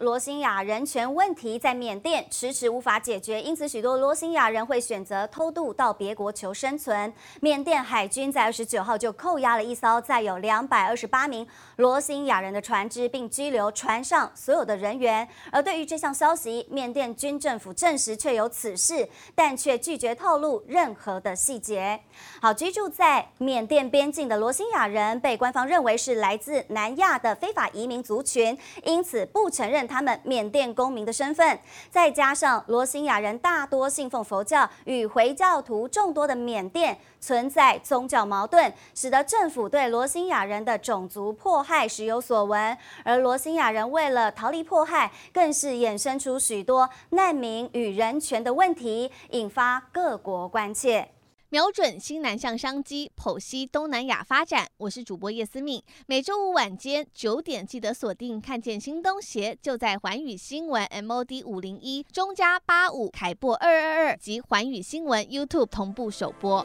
罗兴亚人权问题在缅甸迟迟无法解决，因此许多罗兴亚人会选择偷渡到别国求生存。缅甸海军在二十九号就扣押了一艘载有两百二十八名罗兴亚人的船只，并拘留船上所有的人员。而对于这项消息，缅甸军政府证实确有此事，但却拒绝透露任何的细节。好，居住在缅甸边境的罗兴亚人被官方认为是来自南亚的非法移民族群，因此不承认。他们缅甸公民的身份，再加上罗兴亚人大多信奉佛教，与回教徒众多的缅甸存在宗教矛盾，使得政府对罗兴亚人的种族迫害时有所闻。而罗兴亚人为了逃离迫害，更是衍生出许多难民与人权的问题，引发各国关切。瞄准新南向商机，剖析东南亚发展。我是主播叶思敏，每周五晚间九点记得锁定。看见新东协就在环宇新闻 MOD 五零一中加八五凯播二二二及环宇新闻 YouTube 同步首播。